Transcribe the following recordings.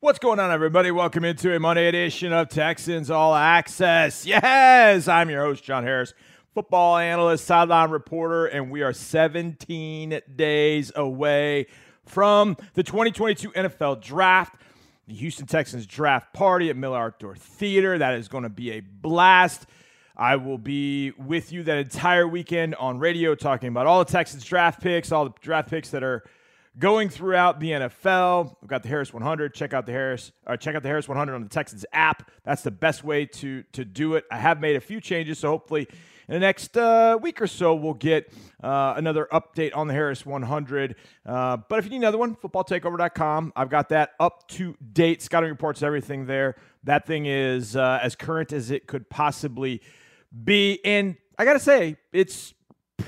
What's going on, everybody? Welcome into a Monday edition of Texans All Access. Yes, I'm your host, John Harris, football analyst, sideline reporter, and we are 17 days away from the 2022 NFL Draft, the Houston Texans Draft Party at Miller Outdoor Theater. That is going to be a blast. I will be with you that entire weekend on radio talking about all the Texans draft picks, all the draft picks that are – going throughout the NFL. We've got the Harris 100. Check out the Harris. Uh, check out the Harris 100 on the Texans app. That's the best way to to do it. I have made a few changes, so hopefully in the next uh, week or so we'll get uh, another update on the Harris 100. Uh, but if you need another one, footballtakeover.com. I've got that up to date. Scouting reports, everything there. That thing is uh, as current as it could possibly be. And I got to say, it's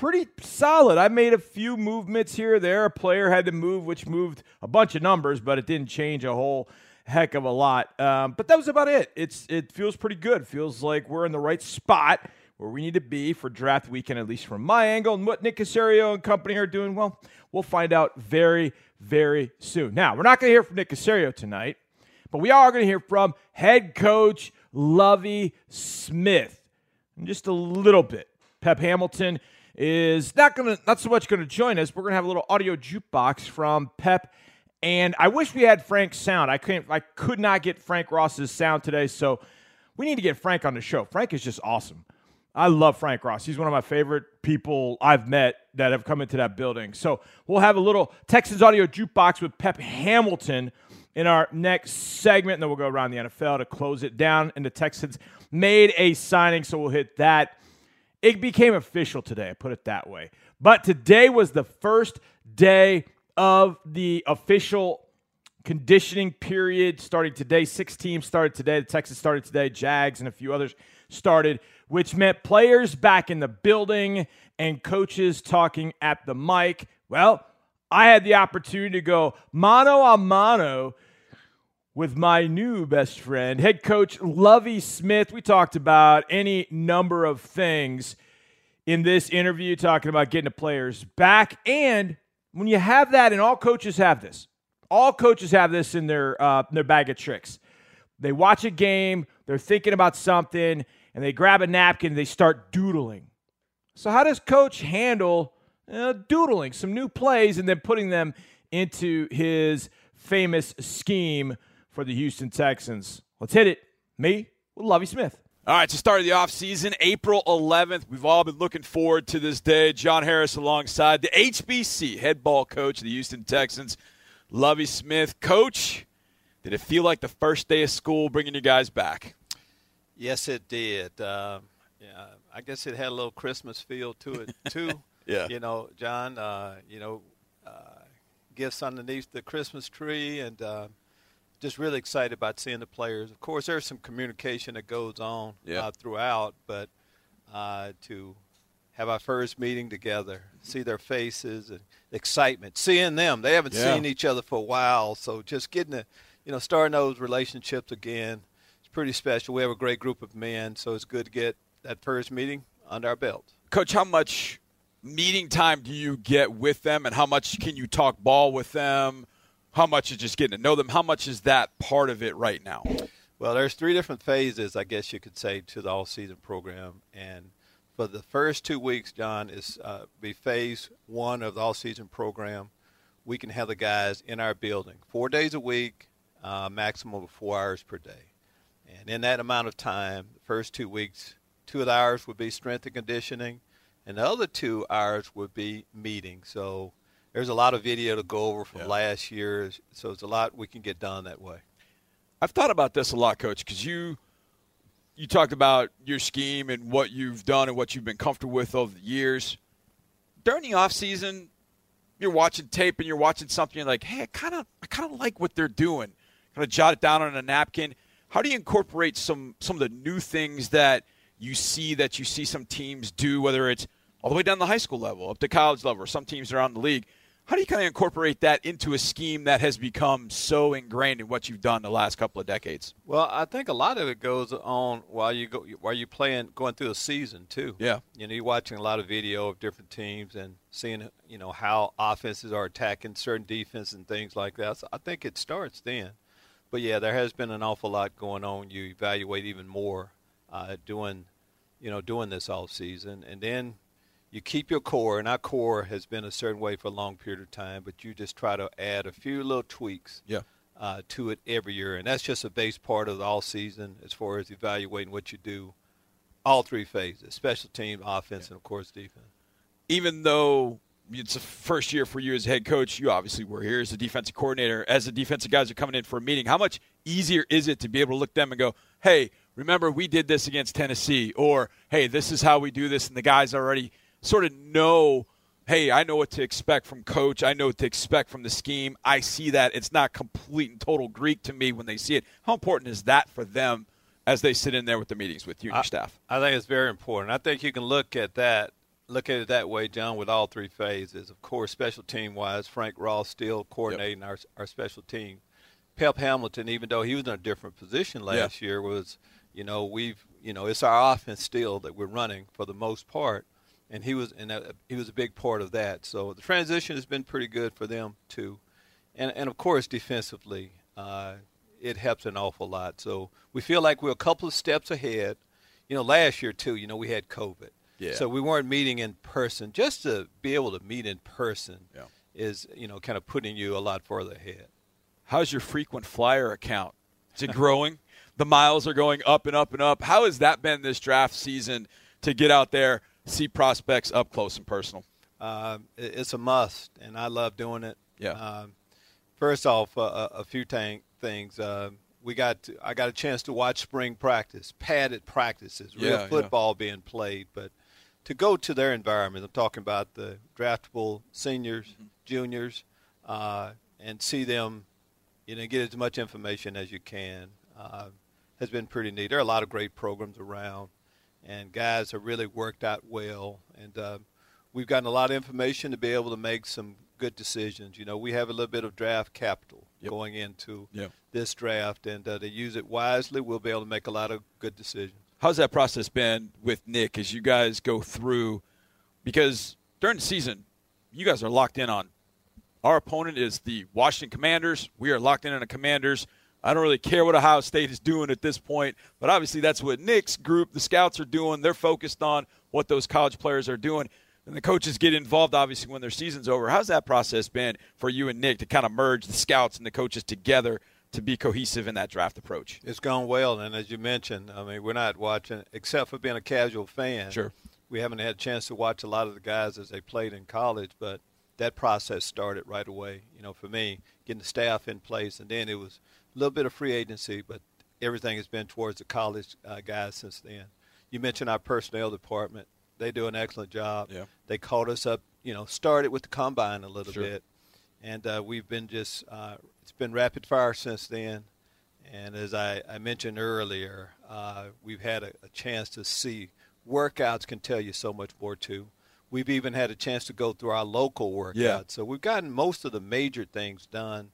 pretty solid. I made a few movements here there. A player had to move, which moved a bunch of numbers, but it didn't change a whole heck of a lot. Um, but that was about it. It's it feels pretty good. Feels like we're in the right spot where we need to be for draft weekend, at least from my angle. And what Nick Caserio and company are doing, well, we'll find out very, very soon. Now, we're not going to hear from Nick Caserio tonight, but we are going to hear from head coach Lovie Smith in just a little bit. Pep Hamilton is not gonna not so much gonna join us. We're gonna have a little audio jukebox from Pep. And I wish we had Frank's sound. I couldn't I could not get Frank Ross's sound today, so we need to get Frank on the show. Frank is just awesome. I love Frank Ross. He's one of my favorite people I've met that have come into that building. So we'll have a little Texans audio jukebox with Pep Hamilton in our next segment, and then we'll go around the NFL to close it down. And the Texans made a signing, so we'll hit that it became official today, I put it that way. But today was the first day of the official conditioning period starting today. Six teams started today. The Texans started today. Jags and a few others started, which meant players back in the building and coaches talking at the mic. Well, I had the opportunity to go mano a mano with my new best friend, head coach Lovie Smith. We talked about any number of things in this interview, talking about getting the players back. And when you have that, and all coaches have this, all coaches have this in their uh, their bag of tricks. They watch a game, they're thinking about something, and they grab a napkin, they start doodling. So how does coach handle uh, doodling some new plays and then putting them into his famous scheme? For the Houston Texans. Let's hit it. Me with Lovie Smith. All right, to start of the offseason, April 11th. We've all been looking forward to this day. John Harris alongside the HBC head ball coach of the Houston Texans, Lovie Smith. Coach, did it feel like the first day of school bringing you guys back? Yes, it did. Uh, yeah, I guess it had a little Christmas feel to it, too. yeah. You know, John, uh, you know, uh, gifts underneath the Christmas tree and uh, – just really excited about seeing the players. Of course, there's some communication that goes on yeah. uh, throughout, but uh, to have our first meeting together, see their faces and excitement, seeing them. They haven't yeah. seen each other for a while, so just getting to, you know, starting those relationships again. It's pretty special. We have a great group of men, so it's good to get that first meeting under our belt. Coach, how much meeting time do you get with them, and how much can you talk ball with them? How much is just getting to know them? How much is that part of it right now? Well, there's three different phases, I guess you could say, to the all-season program, and for the first two weeks, John, is uh, be phase one of the all-season program. We can have the guys in our building four days a week, uh, maximum of four hours per day, and in that amount of time, the first two weeks, two of the hours would be strength and conditioning, and the other two hours would be meeting. So there's a lot of video to go over from yeah. last year, so it's a lot we can get done that way. I've thought about this a lot, Coach, because you you talked about your scheme and what you've done and what you've been comfortable with over the years. During the off season, you're watching tape and you're watching something. You're like, hey, I kind of I kind of like what they're doing. Kind of jot it down on a napkin. How do you incorporate some some of the new things that you see that you see some teams do, whether it's all the way down the high school level, up to college level, or some teams around the league? How do you kind of incorporate that into a scheme that has become so ingrained in what you've done the last couple of decades? Well, I think a lot of it goes on while you go while you're playing, going through a season too. Yeah, you know, you're watching a lot of video of different teams and seeing you know how offenses are attacking certain defense and things like that. So I think it starts then. but yeah, there has been an awful lot going on. You evaluate even more uh, doing, you know, doing this off season, and then you keep your core. And our core has been a certain way for a long period of time, but you just try to add a few little tweaks. Yeah. Uh, to it every year, and that's just a base part of the all season as far as evaluating what you do, all three phases: special team, offense, yeah. and of course defense. Even though it's the first year for you as head coach. You obviously were here as a defensive coordinator. As the defensive guys are coming in for a meeting, how much easier is it to be able to look them and go, "Hey, remember we did this against Tennessee," or "Hey, this is how we do this," and the guys already sort of know. Hey, I know what to expect from coach. I know what to expect from the scheme. I see that it's not complete and total Greek to me when they see it. How important is that for them as they sit in there with the meetings with you and your staff? I think it's very important. I think you can look at that look at it that way, John, with all three phases. Of course, special team wise, Frank Ross still coordinating yep. our our special team. Pep Hamilton, even though he was in a different position last year, was you know we've you know it's our offense still that we're running for the most part, and he was and he was a big part of that. So the transition has been pretty good for them too, and and of course defensively, uh, it helps an awful lot. So we feel like we're a couple of steps ahead. You know, last year too, you know, we had COVID yeah. So we weren't meeting in person. Just to be able to meet in person yeah. is, you know, kind of putting you a lot further ahead. How's your frequent flyer account? Is it growing? the miles are going up and up and up. How has that been this draft season to get out there, see prospects up close and personal? Uh, it's a must, and I love doing it. Yeah. Um, first off, uh, a few tank things. Uh, we got to, I got a chance to watch spring practice, padded practices, real yeah, football yeah. being played, but to go to their environment. I'm talking about the draftable seniors, mm-hmm. juniors, uh, and see them, you know, get as much information as you can. Uh, has been pretty neat. There are a lot of great programs around, and guys have really worked out well. And uh, we've gotten a lot of information to be able to make some good decisions. You know, we have a little bit of draft capital yep. going into yep. this draft, and uh, to use it wisely, we'll be able to make a lot of good decisions. How's that process been with Nick as you guys go through? Because during the season, you guys are locked in on our opponent is the Washington Commanders. We are locked in on the Commanders. I don't really care what Ohio State is doing at this point, but obviously that's what Nick's group, the scouts, are doing. They're focused on what those college players are doing. And the coaches get involved, obviously, when their season's over. How's that process been for you and Nick to kind of merge the scouts and the coaches together to be cohesive in that draft approach? It's gone well, and as you mentioned, I mean, we're not watching except for being a casual fan. Sure, we haven't had a chance to watch a lot of the guys as they played in college, but that process started right away. You know, for me, getting the staff in place, and then it was a little bit of free agency, but everything has been towards the college uh, guys since then. You mentioned our personnel department; they do an excellent job. Yeah. They called us up. You know, started with the combine a little sure. bit, and uh, we've been just uh, it's been rapid fire since then. And as I, I mentioned earlier, uh, we've had a, a, chance to see workouts can tell you so much more too. We've even had a chance to go through our local workouts. Yeah. So we've gotten most of the major things done.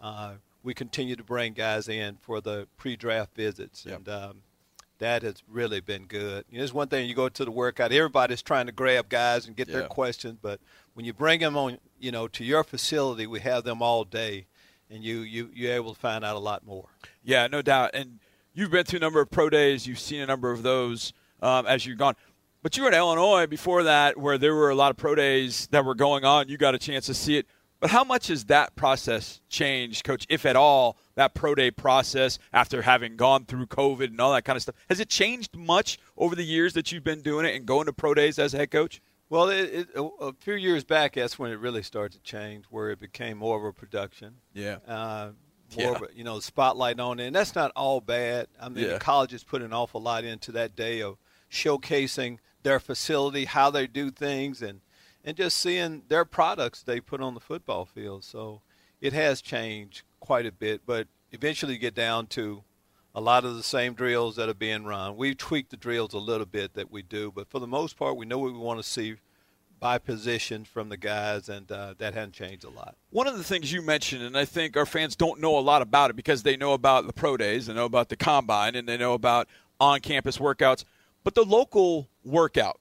Uh, we continue to bring guys in for the pre-draft visits, yep. and um, that has really been good. You know, it's one thing you go to the workout, everybody's trying to grab guys and get yeah. their questions, but when you bring them on, you know, to your facility, we have them all day and you you you're able to find out a lot more. Yeah, no doubt. And you've been to a number of pro days. You've seen a number of those um, as you've gone. But you were at Illinois before that, where there were a lot of pro days that were going on. You got a chance to see it. But how much has that process changed, Coach, if at all, that pro day process after having gone through COVID and all that kind of stuff? Has it changed much over the years that you've been doing it and going to pro days as a head coach? Well, it, it, a few years back, that's when it really started to change, where it became more of a production. Yeah. Uh, more yeah. of a, you know, spotlight on it. And that's not all bad. I mean, yeah. the colleges put an awful lot into that day of showcasing their facility, how they do things, and, and just seeing their products they put on the football field. So it has changed quite a bit, but eventually you get down to a lot of the same drills that are being run. We've tweaked the drills a little bit that we do, but for the most part, we know what we want to see by position from the guys, and uh, that hasn't changed a lot. One of the things you mentioned, and I think our fans don't know a lot about it because they know about the pro days, they know about the combine, and they know about on campus workouts, but the local workout.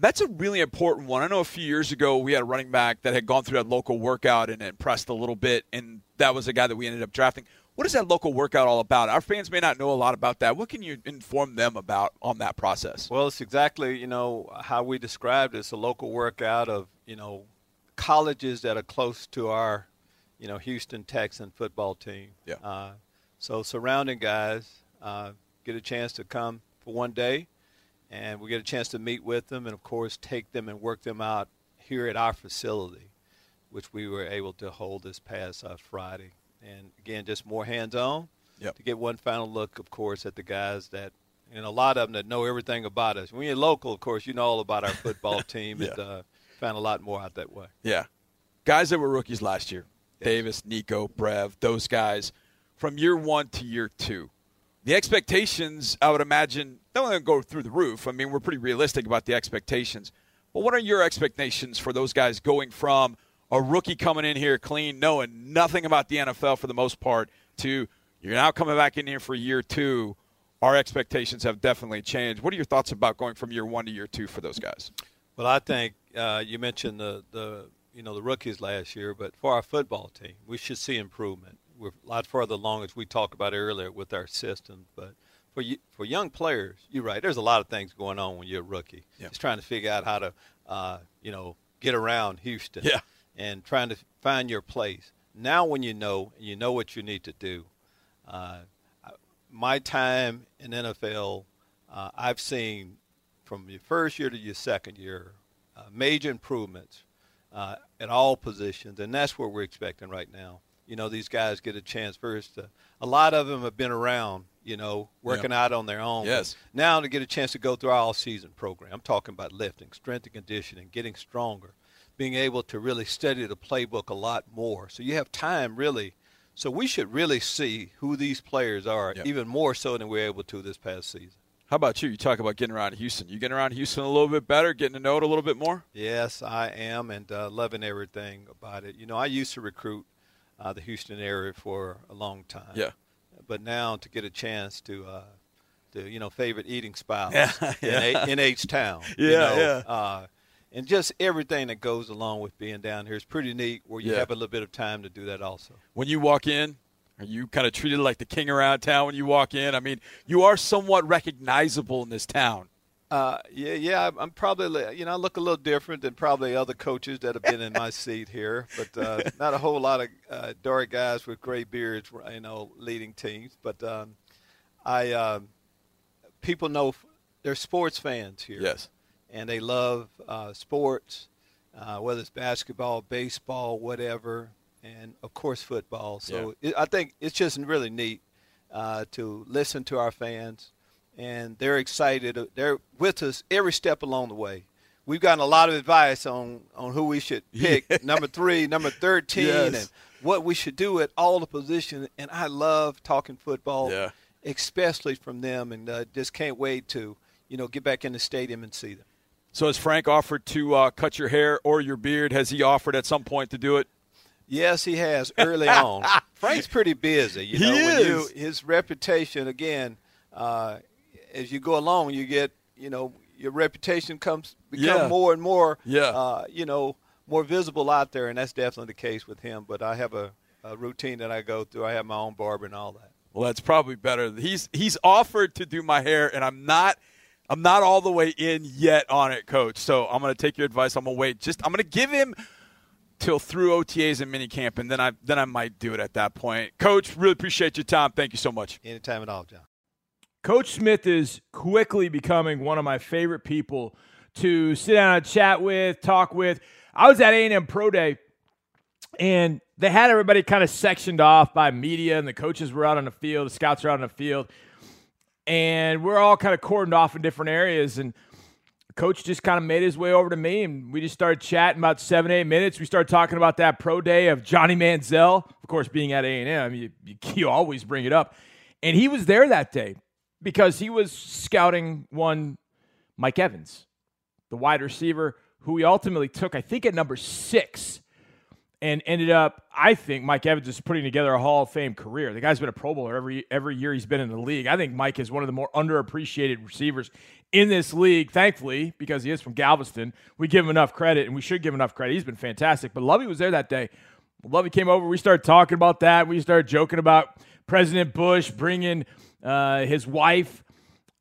That's a really important one. I know a few years ago we had a running back that had gone through that local workout and impressed a little bit, and that was a guy that we ended up drafting What is that local workout all about? Our fans may not know a lot about that. What can you inform them about on that process? Well, it's exactly you know how we described it. It's a local workout of you know colleges that are close to our you know Houston Texan football team. Yeah. Uh, so surrounding guys uh, get a chance to come for one day, and we get a chance to meet with them, and of course take them and work them out here at our facility, which we were able to hold this past uh, Friday and again, just more hands-on yep. to get one final look, of course, at the guys that and a lot of them that know everything about us. When you're local, of course, you know all about our football team. yeah. And uh, found a lot more out that way. Yeah, guys that were rookies last year, yes. Davis, Nico, Brev, those guys, from year one to year two. The expectations, I would imagine, don't go through the roof. I mean, we're pretty realistic about the expectations. But what are your expectations for those guys going from – a rookie coming in here clean, knowing nothing about the NFL for the most part, to you're now coming back in here for year two. Our expectations have definitely changed. What are your thoughts about going from year one to year two for those guys? Well, I think uh, you mentioned the, the you know the rookies last year, but for our football team, we should see improvement. We're a lot further along as we talked about earlier with our system, but for you, for young players, you're right. There's a lot of things going on when you're a rookie. Yeah. Just trying to figure out how to uh, you know get around Houston. Yeah and trying to find your place. Now, when you know, you know what you need to do. Uh, my time in NFL, uh, I've seen from your first year to your second year uh, major improvements uh, at all positions, and that's what we're expecting right now. You know, these guys get a chance first. To, a lot of them have been around, you know, working yeah. out on their own. Yes. Now to get a chance to go through our all-season program. I'm talking about lifting, strength and conditioning, getting stronger being able to really study the playbook a lot more. So you have time really. So we should really see who these players are, even more so than we were able to this past season. How about you? You talk about getting around Houston. You getting around Houston a little bit better, getting to know it a little bit more? Yes, I am, and uh, loving everything about it. You know, I used to recruit uh, the Houston area for a long time. Yeah. But now to get a chance to, uh, to you know, favorite eating spots yeah, yeah. in, H Town. Yeah, you know, yeah uh, and just everything that goes along with being down here is pretty neat where you yeah. have a little bit of time to do that also. When you walk in, are you kind of treated like the king around town when you walk in? I mean, you are somewhat recognizable in this town. Uh, yeah, yeah, I'm probably, you know, I look a little different than probably other coaches that have been in my seat here, but uh, not a whole lot of uh, dark guys with gray beards, you know, leading teams. But um, I, um, people know they're sports fans here. Yes and they love uh, sports, uh, whether it's basketball, baseball, whatever, and of course football. So yeah. it, I think it's just really neat uh, to listen to our fans, and they're excited. They're with us every step along the way. We've gotten a lot of advice on, on who we should pick, number three, number 13, yes. and what we should do at all the positions. And I love talking football, yeah. especially from them, and uh, just can't wait to, you know, get back in the stadium and see them. So has Frank offered to uh, cut your hair or your beard? Has he offered at some point to do it? Yes, he has early on. Frank's pretty busy. You know, he when is. You, his reputation again, uh, as you go along, you get you know your reputation comes become yeah. more and more. Yeah. Uh, you know, more visible out there, and that's definitely the case with him. But I have a, a routine that I go through. I have my own barber and all that. Well, that's probably better. He's he's offered to do my hair, and I'm not I'm not all the way in yet on it, coach. So I'm going to take your advice. I'm going to wait. Just I'm going to give him till through OTAs and minicamp, and then I then I might do it at that point. Coach, really appreciate your time. Thank you so much. Anytime at all, John. Coach Smith is quickly becoming one of my favorite people to sit down and chat with, talk with. I was at A&M Pro Day, and they had everybody kind of sectioned off by media, and the coaches were out on the field, the scouts were out on the field and we're all kind of cordoned off in different areas. And coach just kind of made his way over to me, and we just started chatting about seven, eight minutes. We started talking about that pro day of Johnny Manziel, of course, being at A and M. You, you always bring it up, and he was there that day because he was scouting one Mike Evans, the wide receiver who he ultimately took, I think, at number six and ended up, I think Mike Evans is putting together a Hall of Fame career. The guy's been a Pro Bowler every every year he's been in the league. I think Mike is one of the more underappreciated receivers in this league. Thankfully, because he is from Galveston, we give him enough credit, and we should give him enough credit. He's been fantastic. But Lovie was there that day. Lovie came over. We started talking about that. We started joking about President Bush bringing uh, his wife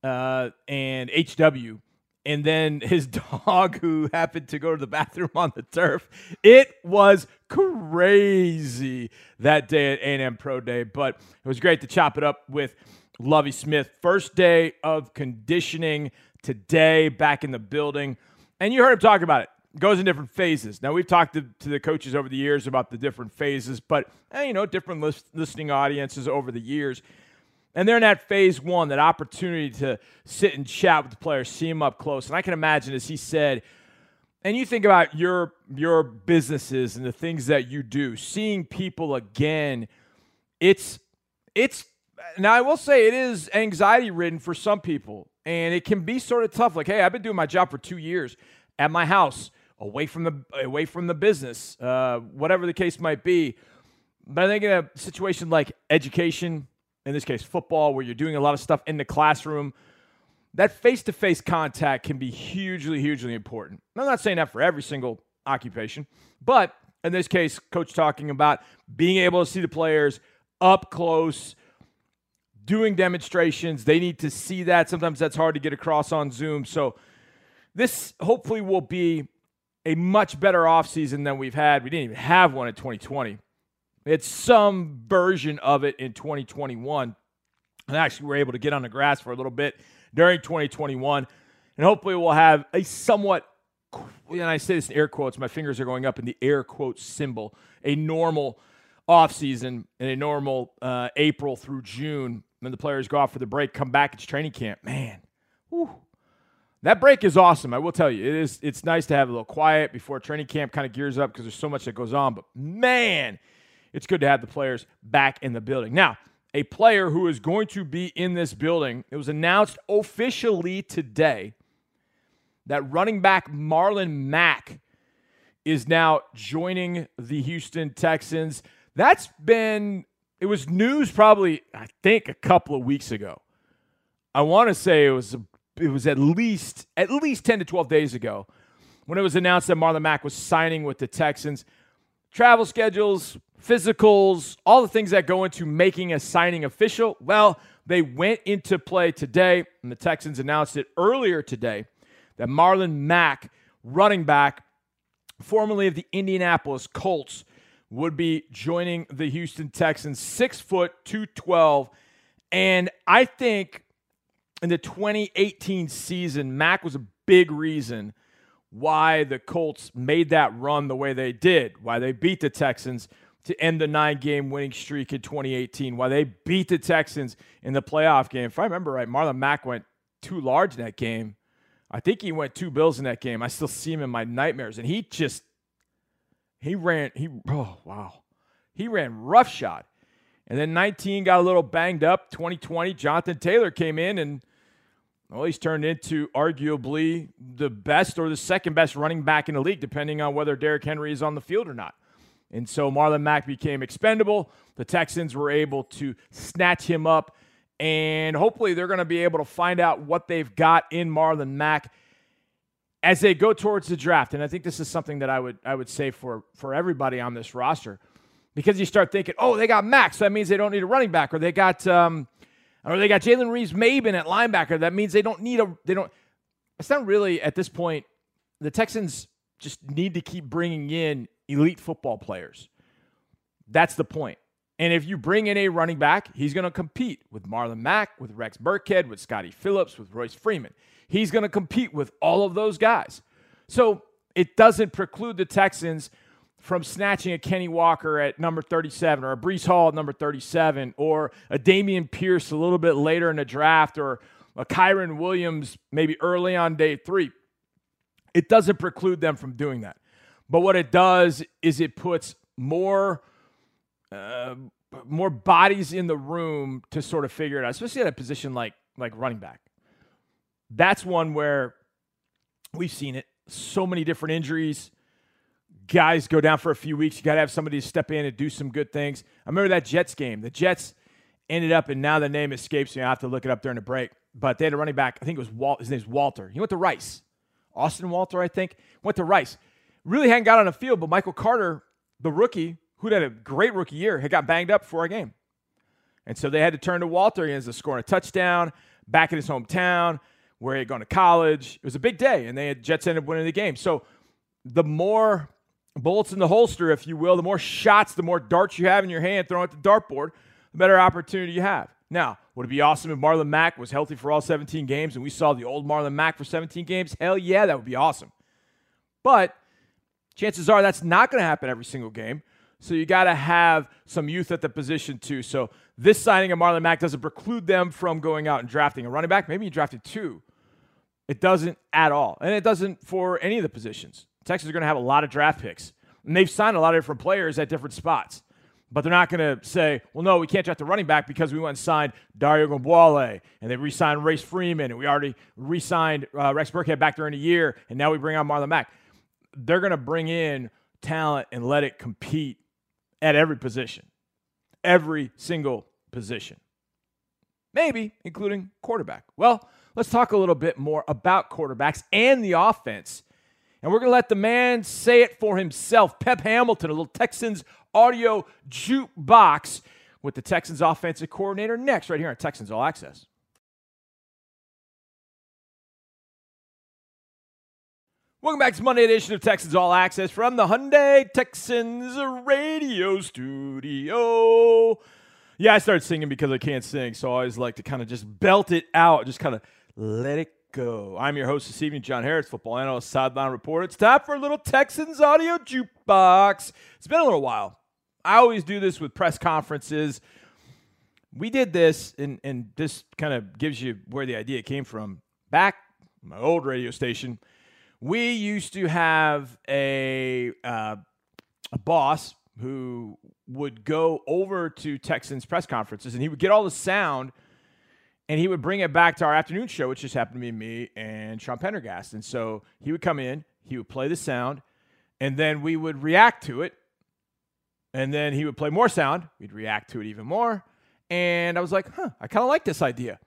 uh, and HW, and then his dog who happened to go to the bathroom on the turf. It was crazy that day at A&M Pro Day, but it was great to chop it up with Lovie Smith. First day of conditioning today, back in the building, and you heard him talk about it goes in different phases. Now we've talked to, to, the coaches over the years about the different phases, but eh, you know, different list, listening audiences over the years. And they're in that phase one, that opportunity to sit and chat with the players, see them up close. And I can imagine, as he said, and you think about your your businesses and the things that you do, seeing people again, it's it's now I will say it is anxiety ridden for some people, and it can be sort of tough. Like, hey, I've been doing my job for two years at my house, away from the away from the business, uh, whatever the case might be. But I think in a situation like education, in this case, football, where you're doing a lot of stuff in the classroom, that face to face contact can be hugely, hugely important. I'm not saying that for every single occupation, but in this case, coach talking about being able to see the players up close, doing demonstrations. They need to see that. Sometimes that's hard to get across on Zoom. So, this hopefully will be a much better offseason than we've had. We didn't even have one in 2020. It's some version of it in 2021. And actually, we're able to get on the grass for a little bit during 2021. And hopefully, we'll have a somewhat, and I say this in air quotes, my fingers are going up in the air quotes symbol, a normal offseason and a normal uh, April through June. When the players go off for the break, come back, it's training camp. Man, whew, that break is awesome. I will tell you, it is. It's nice to have a little quiet before training camp kind of gears up because there's so much that goes on. But man, it's good to have the players back in the building. Now, a player who is going to be in this building, it was announced officially today that running back Marlon Mack is now joining the Houston Texans. That's been, it was news probably, I think, a couple of weeks ago. I want to say it was it was at least at least 10 to 12 days ago when it was announced that Marlon Mack was signing with the Texans. Travel schedules, physicals, all the things that go into making a signing official. Well, they went into play today, and the Texans announced it earlier today that Marlon Mack, running back, formerly of the Indianapolis Colts, would be joining the Houston Texans. Six foot, 212. And I think in the 2018 season, Mack was a big reason why the Colts made that run the way they did, why they beat the Texans to end the nine game winning streak in 2018, while they beat the Texans in the playoff game. If I remember right, Marlon Mack went too large in that game. I think he went two bills in that game. I still see him in my nightmares. And he just, he ran, he, oh, wow. He ran roughshod. And then 19 got a little banged up. 2020, Jonathan Taylor came in and well, he's turned into arguably the best or the second best running back in the league, depending on whether Derrick Henry is on the field or not. And so Marlon Mack became expendable. The Texans were able to snatch him up, and hopefully they're going to be able to find out what they've got in Marlon Mack as they go towards the draft. And I think this is something that I would I would say for for everybody on this roster, because you start thinking, oh, they got Mack, so that means they don't need a running back, or they got um, or they got Jalen Reeves-Maybin at linebacker. That means they don't need a they don't. It's not really at this point. The Texans just need to keep bringing in elite football players. That's the point. And if you bring in a running back, he's going to compete with Marlon Mack, with Rex Burkhead, with Scottie Phillips, with Royce Freeman. He's going to compete with all of those guys. So it doesn't preclude the Texans from snatching a Kenny Walker at number 37 or a Breece Hall at number 37 or a Dameon Pierce a little bit later in the draft or a Kyren Williams maybe early on day three. It doesn't preclude them from doing that. But what it does is it puts more uh, more bodies in the room to sort of figure it out, especially at a position like like running back. That's one where we've seen it. So many different injuries guys go down for a few weeks. You got to have somebody to step in and do some good things. I remember that Jets game. The Jets ended up, and now the name escapes me. I have to look it up during the break. But they had a running back. I think it was Walt. His name's Walter. He went to Rice. Austin Walter, I think, went to Rice. Really hadn't got on the field, but Michael Carter, the rookie, who'd had a great rookie year, had got banged up for a game. And so they had to turn to Walter He ends up scoring a touchdown back in his hometown where he had gone to college. It was a big day, and they had Jets ended up winning the game. So the more bullets in the holster, if you will, the more shots, the more darts you have in your hand throwing at the dartboard, the better opportunity you have. Now, would it be awesome if Marlon Mack was healthy for all 17 games and we saw the old Marlon Mack for 17 games? Hell yeah, that would be awesome. But chances are that's not going to happen every single game. So you got to have some youth at the position too. So this signing of Marlon Mack doesn't preclude them from going out and drafting a running back. Maybe you drafted two. It doesn't at all. And it doesn't for any of the positions. Texas are going to have a lot of draft picks. And they've signed a lot of different players at different spots. But they're not going to say, well, no, we can't draft a running back because we went and signed Dario Ogunbowale and they re signed Royce Freeman and we already re signed uh, Rex Burkhead back during the year and now we bring on Marlon Mack. They're going to bring in talent and let it compete at every position, every single position, maybe including quarterback. Well, let's talk a little bit more about quarterbacks and the offense. And we're going to let the man say it for himself. Pep Hamilton, a little Texans audio jukebox with the Texans offensive coordinator next, right here on Texans All Access. Welcome back to Monday edition of Texans All Access from the Hyundai Texans radio studio. Yeah, I started singing because I can't sing, so I always like to kind of just belt it out, just kind of let it go. I'm your host this evening, John Harris, football analyst, sideline reporter. It's time for a little Texans audio jukebox. It's been a little while. I always do this with press conferences. We did this, and, and this kind of gives you where the idea came from. Back my old radio station, we used to have a uh, a boss who would go over to Texans press conferences, and he would get all the sound – and he would bring it back to our afternoon show, which just happened to be me and Sean Pendergast. And so he would come in, he would play the sound, and then we would react to it. And then he would play more sound. We'd react to it even more. And I was like, huh, I kind of like this idea.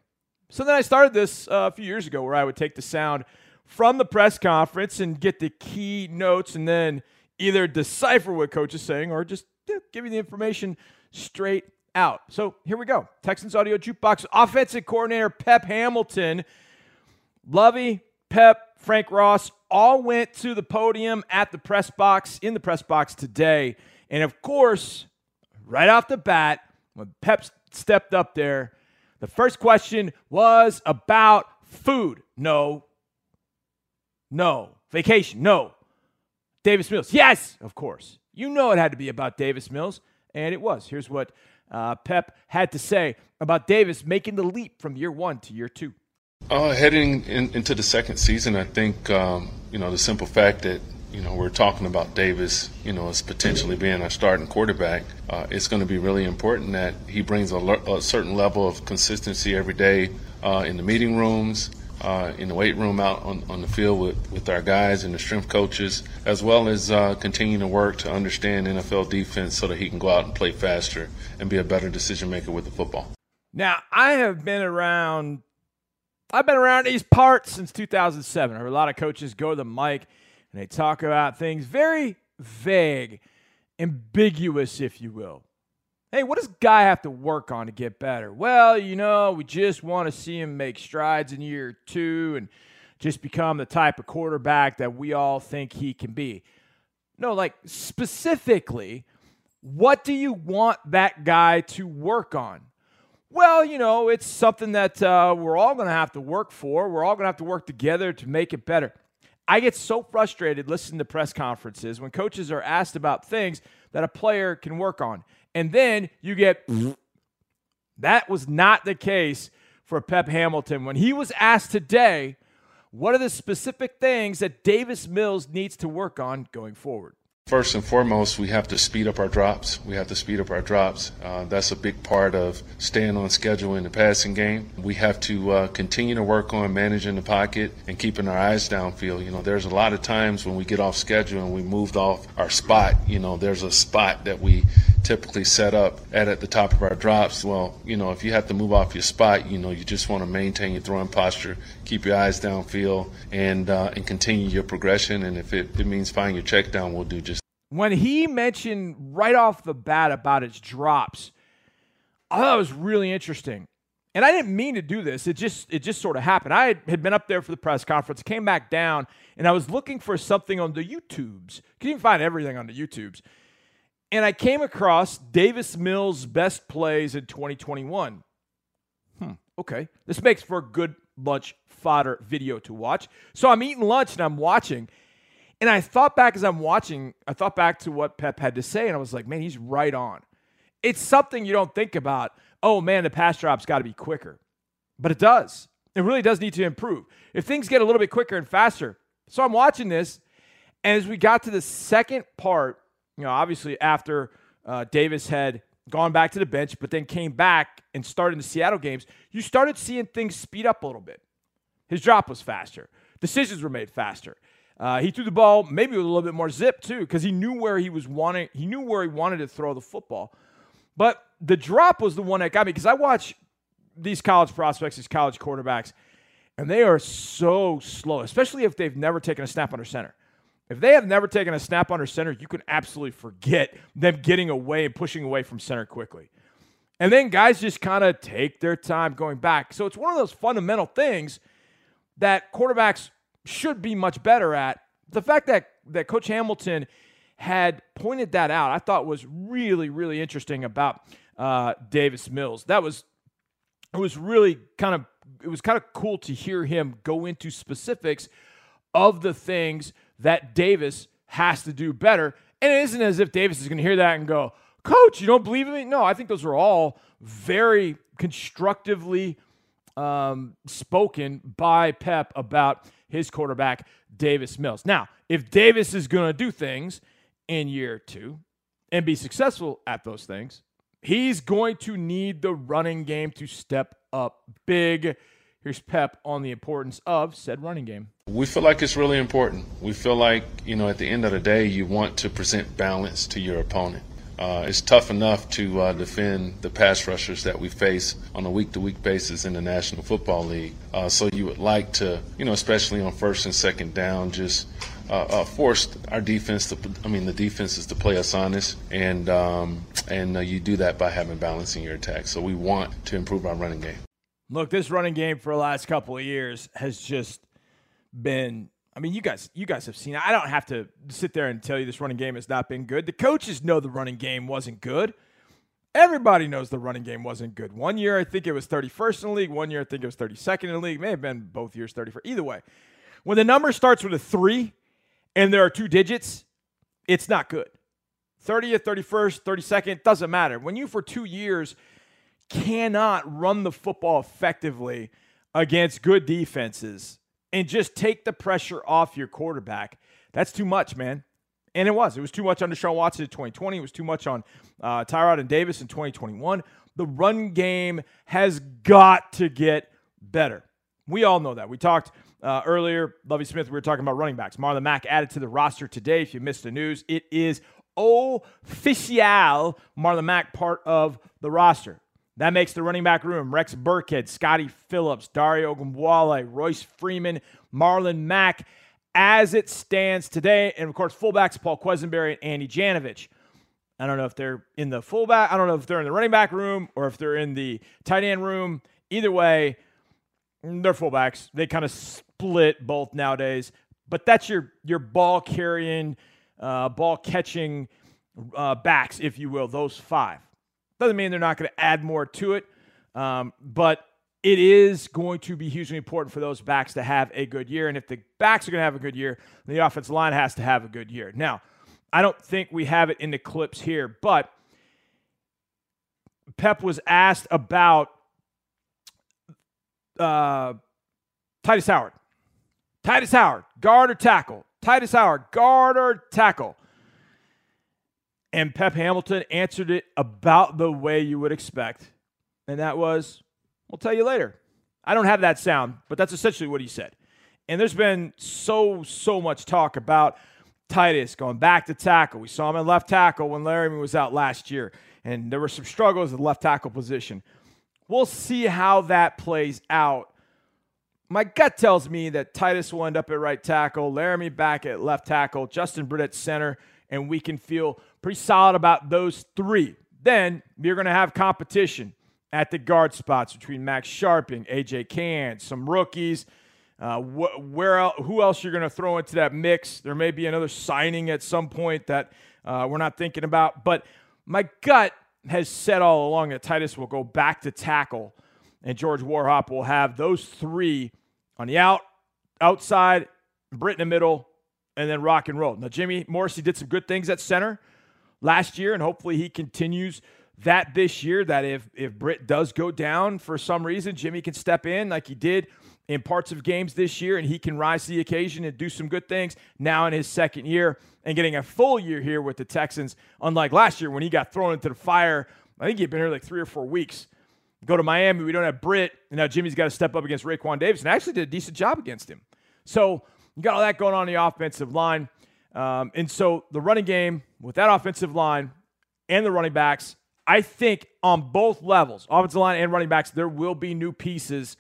So then I started this uh, a few years ago where I would take the sound from the press conference and get the key notes and then either decipher what coach is saying or just give you the information straight out. So here we go. Texans Audio Jukebox offensive coordinator Pep Hamilton, Lovie, Pep, Frank Ross all went to the podium at the press box, in the press box today. And of course, right off the bat, when Pep stepped up there, the first question was about food. No. No. Vacation. No. Davis Mills. Yes, of course. You know it had to be about Davis Mills, and it was. Here's what uh, Pep had to say about Davis making the leap from year one to year two? Uh, heading in, into the second season, I think um, you know the simple fact that you know we're talking about Davis, you know, as potentially being our starting quarterback. Uh, it's going to be really important that he brings a, a, certain level of consistency every day uh, in the meeting rooms, uh, in the weight room out on, on the field with, with our guys and the strength coaches, as well as uh, continuing to work to understand NFL defense so that he can go out and play faster and be a better decision maker with the football. Now, I have been around. I've been around these parts since 2007. I heard a lot of coaches go to the mic and they talk about things very vague, ambiguous, if you will. Hey, what does Guy have to work on to get better? Well, you know, we just want to see him make strides in year two and just become the type of quarterback that we all think he can be. No, like specifically, what do you want that guy to work on? Well, you know, it's something that uh, we're all going to have to work for. We're all going to have to work together to make it better. I get so frustrated listening to press conferences when coaches are asked about things that a player can work on. And then you get that was not the case for Pep Hamilton. When he was asked today, what are the specific things that Davis Mills needs to work on going forward? First and foremost, we have to speed up our drops. We have to speed up our drops. Uh, that's a big part of staying on schedule in the passing game. We have to uh, continue to work on managing the pocket and keeping our eyes downfield. You know, there's a lot of times when we get off schedule and we moved off our spot. You know, there's a spot that we typically set up at at the top of our drops. Well, you know, if you have to move off your spot, you know, you just want to maintain your throwing posture, keep your eyes downfield, and uh, and continue your progression. And if it, it means finding your check down, we'll do just when he mentioned right off the bat about its drops, I thought it was really interesting. And I didn't mean to do this. It just it just sort of happened. I had been up there for the press conference, came back down, and I was looking for something on the YouTubes. You can find everything on the YouTubes. And I came across Davis Mills' best plays in 2021. Hmm, okay. This makes for a good lunch fodder video to watch. So I'm eating lunch and I'm watching. And I thought back as I'm watching, I thought back to what Pep had to say, and I was like, man, he's right on. It's something you don't think about. Oh man, the pass drop's got to be quicker. But it does. It really does need to improve. If things get a little bit quicker and faster. So I'm watching this, and as we got to the second part, you know, obviously after uh, Davis had gone back to the bench, but then came back and started the Seattle games, you started seeing things speed up a little bit. His drop was faster. Decisions were made faster. Uh, he threw the ball maybe with a little bit more zip too, because he knew where he was wanting. He knew where he wanted to throw the football. But the drop was the one that got me because I watch these college prospects, these college quarterbacks, and they are so slow, especially if they've never taken a snap under center. If they have never taken a snap under center, you can absolutely forget them getting away and pushing away from center quickly. And then guys just kind of take their time going back. So it's one of those fundamental things that quarterbacks should be much better at. The fact that that Coach Hamilton had pointed that out, I thought was really, really interesting about uh, Davis Mills. That was it was really kind of it was kind of cool to hear him go into specifics of the things that Davis has to do better. And it isn't as if Davis is going to hear that and go, Coach, you don't believe in me? No, I think those are all very constructively um, spoken by Pep about his quarterback, Davis Mills. Now, if Davis is going to do things in year two and be successful at those things, he's going to need the running game to step up big. Here's Pep on the importance of said running game. We feel like it's really important. We feel like, you know, at the end of the day, you want to present balance to your opponent. Uh, it's tough enough to uh, defend the pass rushers that we face on a week to week basis in the National Football League. Uh, so you would like to, you know, especially on first and second down, just uh, uh, force our defense to, I mean, the defenses to play us honest, and um, and uh, you do that by having balance in your attack. So we want to improve our running game. Look, this running game for the last couple of years has just been I mean, you guys, you guys have seen. I don't have to sit there and tell you this running game has not been good. The coaches know the running game wasn't good. Everybody knows the running game wasn't good. One year, I think it was 31st in the league. One year, I think it was 32nd in the league. May have been both years 31st. Either way, when the number starts with a three and there are two digits, it's not good. 30th, 31st, 32nd, doesn't matter. When you, for two years, cannot run the football effectively against good defenses, and just take the pressure off your quarterback. That's too much, man. And it was. It was too much on Deshaun Watson in 2020. It was too much on uh, Tyrod and Davis in 2021. The run game has got to get better. We all know that. We talked uh, earlier, Lovie Smith, we were talking about running backs. Marlon Mack added to the roster today. If you missed the news, it is official. Marlon Mack part of the roster. That makes the running back room Rex Burkhead, Scottie Phillips, Dario Ogunbowale, Royce Freeman, Marlon Mack as it stands today. And of course, fullbacks Paul Quessenberry and Andy Janovich. I don't know if they're in the fullback. I don't know if they're in the running back room or if they're in the tight end room. Either way, they're fullbacks. They kind of split both nowadays. But that's your your ball carrying, uh, ball catching uh, backs, if you will. Those five. Doesn't mean they're not going to add more to it, um, but it is going to be hugely important for those backs to have a good year. And if the backs are going to have a good year, the offensive line has to have a good year. Now, I don't think we have it in the clips here, but Pep was asked about uh, Tytus Howard. Tytus Howard, guard or tackle? Tytus Howard, guard or tackle? And Pep Hamilton answered it about the way you would expect. And that was, we'll tell you later. I don't have that sound, but that's essentially what he said. And there's been so, so much talk about Tytus going back to tackle. We saw him at left tackle when Laremy was out last year, and there were some struggles at left tackle position. We'll see how that plays out. My gut tells me that Tytus will end up at right tackle, Laremy back at left tackle, Justin Britt at center, and we can feel pretty solid about those three. Then you're going to have competition. at the guard spots between Max Scharping, AJ Cann, some rookies. Uh, wh- where el- who else you're going to throw into that mix? There may be another signing at some point that uh, we're not thinking about. But my gut has said all along that Tytus will go back to tackle, and George Warhop will have those three on the out, outside, Britt in the middle, and then rock and roll. Now, Jimmy Morrissey did some good things at center last year, and hopefully he continues that this year. That if if Britt does go down for some reason, Jimmy can step in like he did in parts of games this year, and he can rise to the occasion and do some good things now in his second year and getting a full year here with the Texans, unlike last year when he got thrown into the fire. I think he'd been here like three or four weeks. Go to Miami, we don't have Britt, and now Jimmy's got to step up against Raekwon Davis, and actually did a decent job against him. So you got all that going on the offensive line. Um, and so the running game with that offensive line and the running backs, I think on both levels, offensive line and running backs, there will be new pieces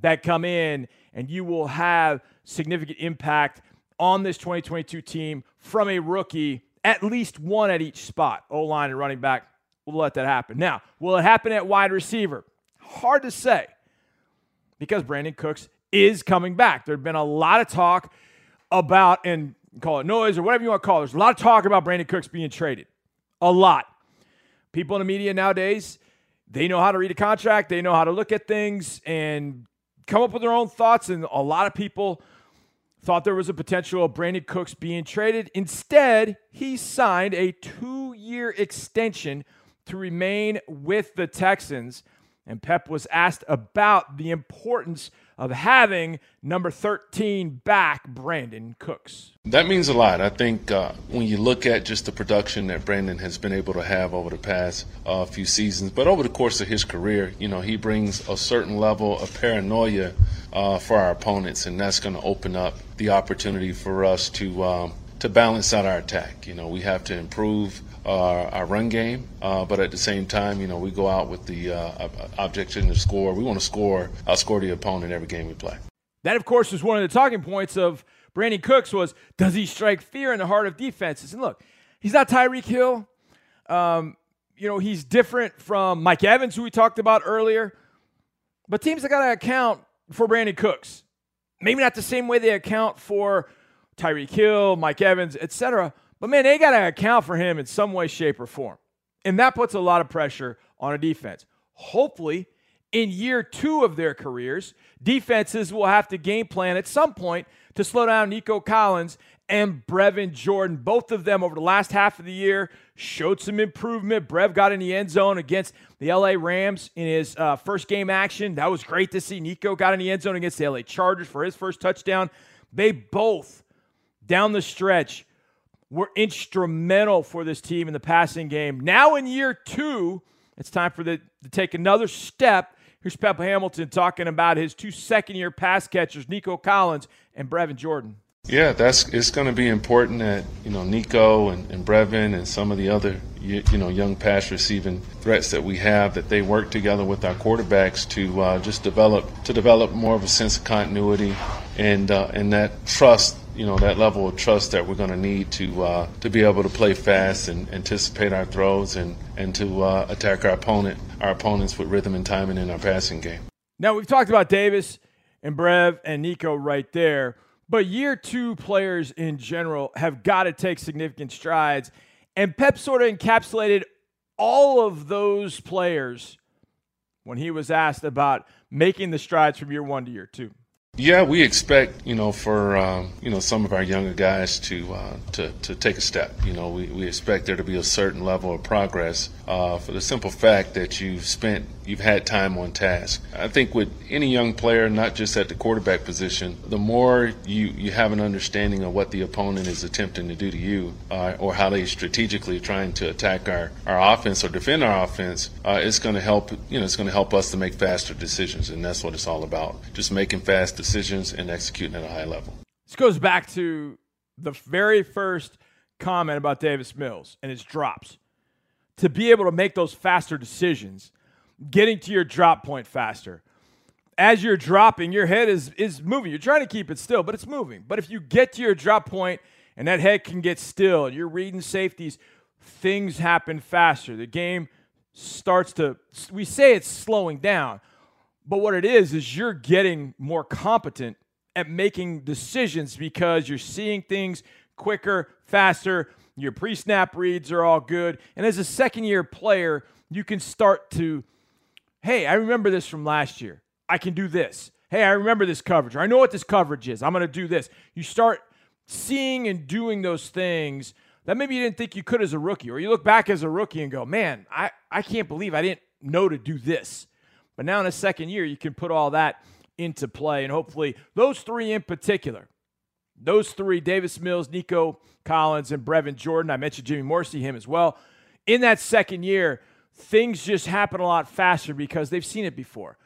that come in, and you will have significant impact on this 2022 team from a rookie, at least one at each spot, O line and running back. We'll let that happen. Now, will it happen at wide receiver? Hard to say because Brandin Cooks is coming back. There's been a lot of talk about, and call it noise or whatever you want to call it. There's a lot of talk about Brandin Cooks being traded. A lot. People in the media nowadays, they know how to read a contract, they know how to look at things and come up with their own thoughts. And a lot of people thought there was a potential of Brandin Cooks being traded. Instead, he signed a two year extension to remain with the Texans. And Pep was asked about the importance of having number 13 back, Brandin Cooks. That means a lot. I think uh, when you look at just the production that Brandin has been able to have over the past uh, few seasons, but over the course of his career, you know, he brings a certain level of paranoia uh, for our opponents, and that's going to open up the opportunity for us to um, to balance out our attack. You know, we have to improve our, our run game, uh, but at the same time, you know, we go out with the uh, objective to score. We want to score, outscore the opponent every game we play. That, of course, was one of the talking points of Brandin Cooks was, does he strike fear in the heart of defenses? And look, he's not Tyreek Hill. Um, you know, he's different from Mike Evans, who we talked about earlier. But teams have got to account for Brandin Cooks. Maybe not the same way they account for Tyreek Hill, Mike Evans, etc. But man, they got to account for him in some way, shape, or form. And that puts a lot of pressure on a defense. Hopefully, in year two of their careers, defenses will have to game plan at some point to slow down Nico Collins and Brevin Jordan. Both of them over the last half of the year showed some improvement. Brev got in the end zone against the LA Rams in his uh, first game action. That was great to see. Nico got in the end zone against the LA Chargers for his first touchdown. They both down the stretch were instrumental for this team in the passing game. Now in year two, it's time for the to take another step. Here's Pep Hamilton talking about his two second year pass catchers, Nico Collins and Brevin Jordan. Yeah, that's it's going to be important that you know Nico and, and Brevin and some of the other you, you, know young pass receiving threats that we have that they work together with our quarterbacks to uh, just develop to develop more of a sense of continuity and uh, and that trust you know that level of trust that we're going to need to uh, to be able to play fast and anticipate our throws and and to uh, attack our opponent our opponents with rhythm and timing in our passing game. Now we've talked about Davis and Brev and Nico right there. But year two players in general have got to take significant strides. And Pep sort of encapsulated all of those players when he was asked about making the strides from year one to year two. Yeah, we expect you know for um, you know some of our younger guys to uh, to to take a step. You know, we, we expect there to be a certain level of progress uh, for the simple fact that you've spent you've had time on task. I think with any young player, not just at the quarterback position, the more you you have an understanding of what the opponent is attempting to do to you, uh, or how they strategically trying to attack our our offense or defend our offense, uh, it's going to help you know it's going to help us to make faster decisions, and that's what it's all about. Just making fast decisions decisions and executing at a high level. This goes back to the very first comment about Davis Mills and his drops. To be able to make those faster decisions, getting to your drop point faster. As you're dropping, your head is is moving. You're trying to keep it still, but it's moving. But if you get to your drop point and that head can get still and you're reading safeties, things happen faster. The game starts to, we say it's slowing down, but what it is, is you're getting more competent at making decisions because you're seeing things quicker, faster. Your pre snap reads are all good. And as a second year player, you can start to, hey, I remember this from last year. I can do this. Hey, I remember this coverage. I know what this coverage is. I'm going to do this. You start seeing and doing those things that maybe you didn't think you could as a rookie, or you look back as a rookie and go, man, I, I can't believe I didn't know to do this. But now in a second year, you can put all that into play. And hopefully, those three in particular, those three, Davis Mills, Nico Collins, and Brevin Jordan, I mentioned Jimmy Morrissey, him as well. In that second year, things just happen a lot faster because they've seen it before.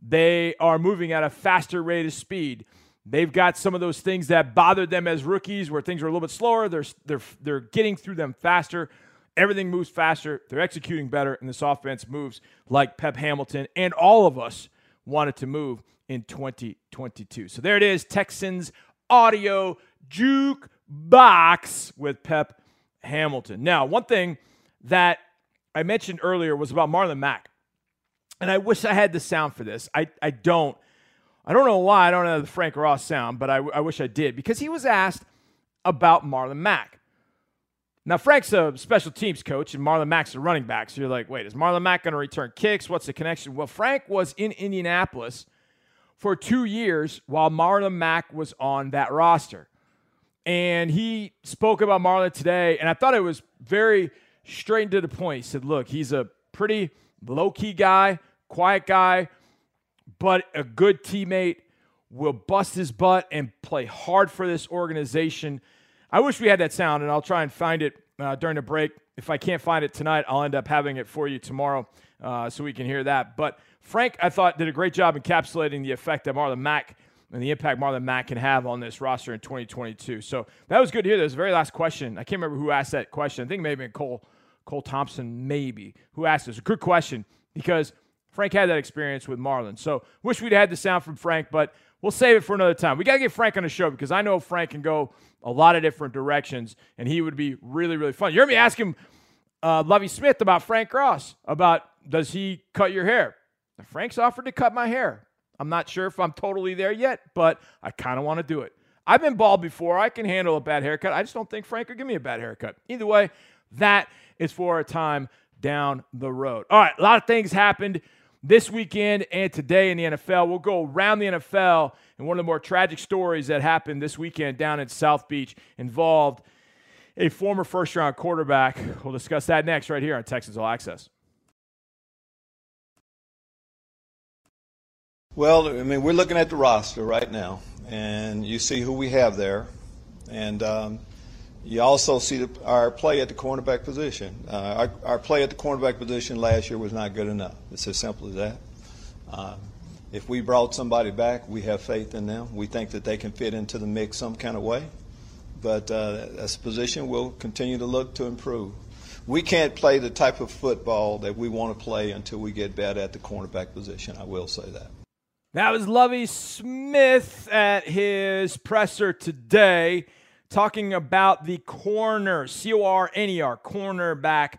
They are moving at a faster rate of speed. They've got some of those things that bothered them as rookies where things are a little bit slower. They're, they're, they're getting through them faster. Everything moves faster. They're executing better, and this offense moves like Pep Hamilton and all of us wanted to move in 2022. So there it is Texans audio jukebox with Pep Hamilton. Now, one thing that I mentioned earlier was about Marlon Mack. And I wish I had the sound for this. I, I don't. I don't know why I don't have the Frank Ross sound, but I, I wish I did because he was asked about Marlon Mack. Now, Frank's a special teams coach, and Marlon Mack's a running back. So you're like, wait, is Marlon Mack going to return kicks? What's the connection? Well, Frank was in Indianapolis for two years while Marlon Mack was on that roster. And he spoke about Marlon today, and I thought it was very straight and to the point. He said, look, he's a pretty low key guy, quiet guy, but a good teammate, will bust his butt and play hard for this organization. I wish we had that sound, and I'll try and find it uh, during the break. If I can't find it tonight, I'll end up having it for you tomorrow uh, so we can hear that. But Frank, I thought, did a great job encapsulating the effect that Marlon Mack and the impact Marlon Mack can have on this roster in 2022. So that was good to hear. That was the very last question. I can't remember who asked that question. I think maybe Cole Cole Thompson, maybe, who asked this. A good question because Frank had that experience with Marlon. So wish we'd had the sound from Frank, but we'll save it for another time. We got to get Frank on the show because I know Frank can go a lot of different directions, and he would be really, really fun. You heard me ask him, uh, Lovie Smith, about Frank Ross, about does he cut your hair? Frank's offered to cut my hair. I'm not sure if I'm totally there yet, but I kind of want to do it. I've been bald before. I can handle a bad haircut. I just don't think Frank would give me a bad haircut. Either way, that is for a time down the road. All right, a lot of things happened this weekend and today in the NFL. We'll go around the NFL, and one of the more tragic stories that happened this weekend down in South Beach involved a former first round quarterback. We'll discuss that next right here on Texans All Access. Well, I mean, we're looking at the roster right now, and you see who we have there. And um, you also see the, our play at the cornerback position. Uh, our, our, play at the cornerback position last year was not good enough. It's as simple as that. Um, if we brought somebody back, we have faith in them. We think that they can fit into the mix some kind of way. But uh, as a position, we'll continue to look to improve. We can't play the type of football that we want to play until we get better at the cornerback position. I will say that. That was Lovie Smith at his presser today talking about the corner, C O R N E R, cornerback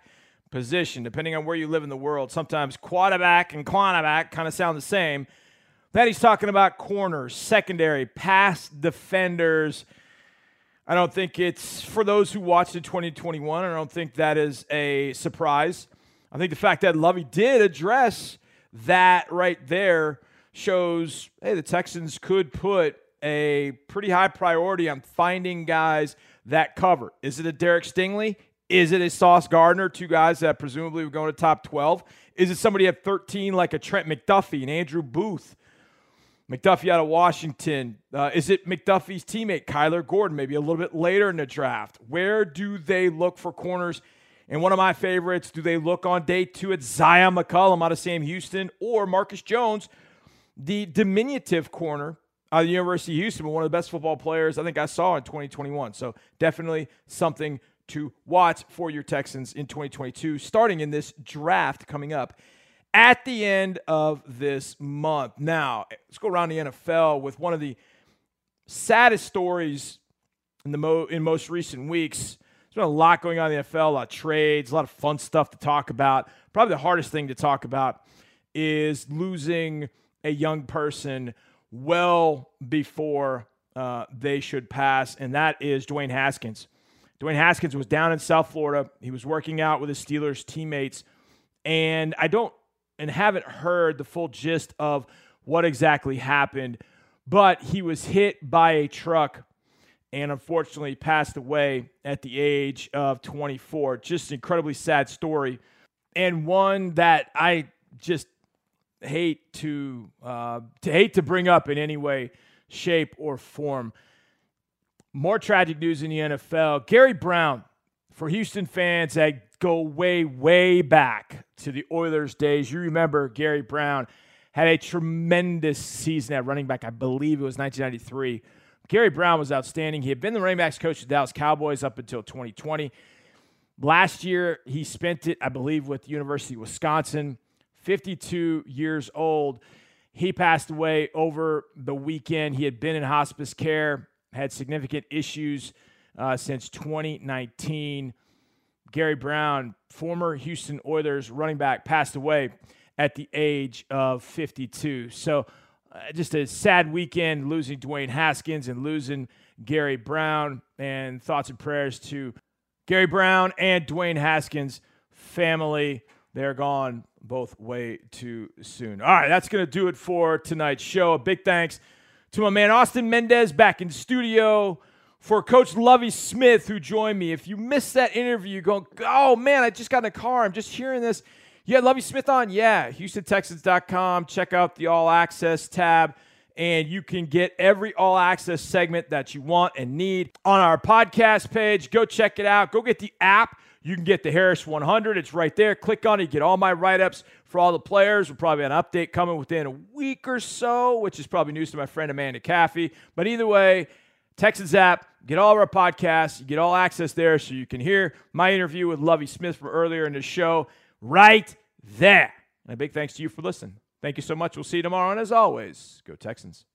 position. Depending on where you live in the world, sometimes quarterback and cornerback kind of sound the same. That he's talking about corners, secondary, pass defenders. I don't think it's for those who watched in 2021. I don't think that is a surprise. I think the fact that Lovie did address that right there shows hey, the Texans could put a pretty high priority on finding guys that cover. Is it a Derek Stingley? Is it a Sauce Gardner? Two guys that presumably would go to top 12. Is it somebody at 13 like a Trent McDuffie and Andrew Booth? McDuffie out of Washington. Uh, is it McDuffie's teammate, Kyler Gordon, maybe a little bit later in the draft? Where do they look for corners? And one of my favorites, do they look on day two at Zion McCollum out of Sam Houston or Marcus Jones, the diminutive corner out of the University of Houston, one of the best football players I think I saw in 2021. So definitely something to watch for your Texans in 2022, starting in this draft coming up at the end of this month. Now, let's go around the NFL with one of the saddest stories in the mo- in most recent weeks, There's been a lot going on in the NFL, a lot of trades, a lot of fun stuff to talk about. Probably the hardest thing to talk about is losing a young person well before uh, they should pass, and that is Dwayne Haskins. Dwayne Haskins was down in South Florida. He was working out with his Steelers teammates, and I don't and haven't heard the full gist of what exactly happened, but he was hit by a truck and unfortunately passed away at the age of 24. Just an incredibly sad story, and one that I just hate to uh, to hate to bring up in any way, shape, or form. More tragic news in the NFL. Gary Brown, for Houston fans that go way, way back to the Oilers days, you remember Gary Brown had a tremendous season at running back. I believe it was 1993. Gary Brown was outstanding. He had been the running backs coach of the Dallas Cowboys up until 2020. Last year, he spent it, I believe, with University of Wisconsin. 52 years old. He passed away over the weekend. He had been in hospice care, had significant issues uh, since 2019. Gary Brown, former Houston Oilers running back, passed away at the age of 52. So, uh, just a sad weekend losing Dwayne Haskins and losing Gary Brown. And thoughts and prayers to Gary Brown and Dwayne Haskins' family. They're gone both way too soon. All right, that's going to do it for tonight's show. A big thanks to my man Austin Mendez back in studio for Coach Lovie Smith who joined me. If you missed that interview, you going, oh man, I just got in the car. I'm just hearing this. Had Lovie Smith on? Yeah. HoustonTexans.com. Check out the All Access tab, and you can get every All Access segment that you want and need on our podcast page. Go check it out. Go get the app. You can get the Harris 100. It's right there. Click on it. Get all my write ups for all the players. We'll probably have an update coming within a week or so, which is probably news to my friend Amanda Caffey. But either way, Texans app, get all of our podcasts. You get all access there so you can hear my interview with Lovie Smith from earlier in the show right there. And a big thanks to you for listening. Thank you so much. We'll see you tomorrow. And as always, go Texans.